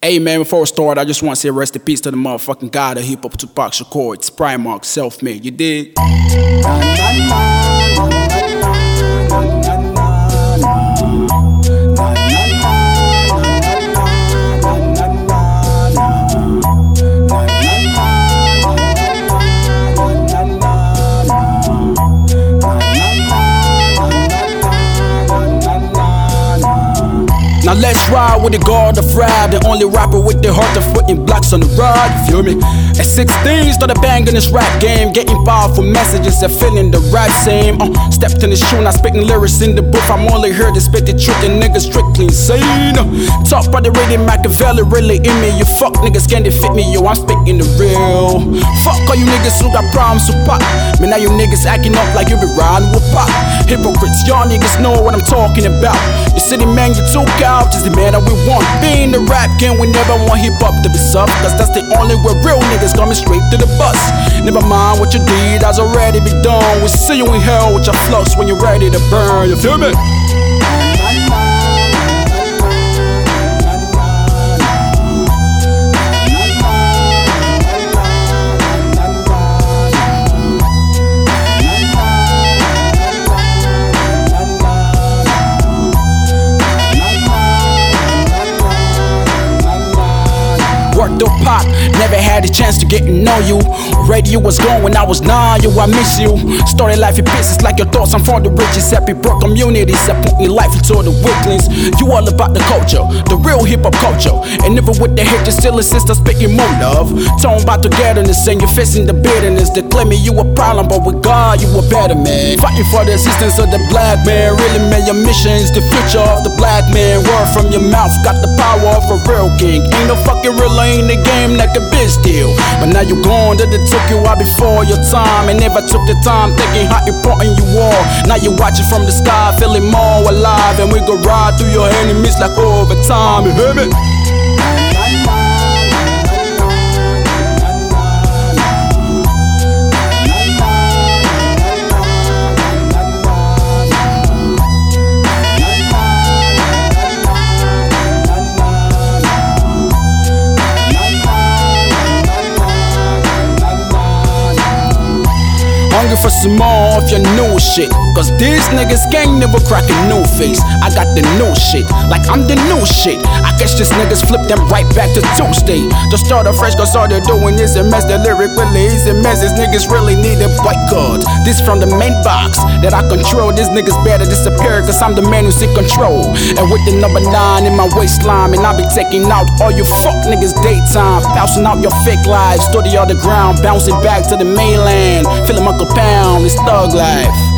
Hey man, before we start, I just want to say rest in peace to the motherfucking god of hip hop, Tupac Shakur. It's Prime Marq, self made. You dig? Now let's ride with the God of rap, the only rapper with the heart of putting blocks on the rod. You feel me? At 16, started banging this rap game, getting powerful messages and feeling the rap same. Uh, stepped in the shoe, not spitting lyrics in the booth. I'm only here to spit the truth, and niggas strictly insane. Uh, talk about the rated Makaveli, really in me. You fuck niggas can't defeat me, yo. I'm spitting the real. Fuck all you niggas who got problems with pop. Man, now you niggas acting up like you be riding with pop. Hypocrites, y'all niggas know what I'm talking about. You city man, you too cow out is the man that we want. Being the rap game, we never want hip hop to be soft. Cause that's the only way real niggas coming straight to the bus. Never mind what you did, that's already be done. We see you in hell with your flux when you're ready to burn. You feel me? Up pop, never had a chance to get to know you. Radio was gone when I was nine, yo, I miss you. Started life in pieces like your thoughts, I'm from the richest, happy broke communities that put me life into the weaklings. You all about the culture, the real hip hop culture. And never with the hate, you still assist us speaking more love. Talking about togetherness and you're facing the bitterness. They claiming you a problem, but with God, you a better man. Fighting for the existence of the black man, really man, your mission is the future of the black man. Word from your mouth, got the power of a real king. Ain't no fucking real in the game like a bitch deal. But now you gone, that they took you out before your time. And never took the time thinking how important you are. Now you watching from the sky, feeling more alive. And we go ride through your enemies like overtime. You hear me? Hungry for some more of your new shit. Cause these niggas gang never crack a new face. I got the new shit, like I'm the new shit. I guess these niggas flip them right back to Tuesday. Just start afresh, cause all they're doing is a mess. The lyric really is a mess. These niggas really need a white card. This from the main box that I control. These niggas better disappear, cause I'm the man who's in control. And with the number nine in my waistline, and I be taking out all you fuck niggas daytime. Bouncing out your fake lives, study on the ground, bouncing back to the mainland. Feeling Uncle Pound, it's thug life.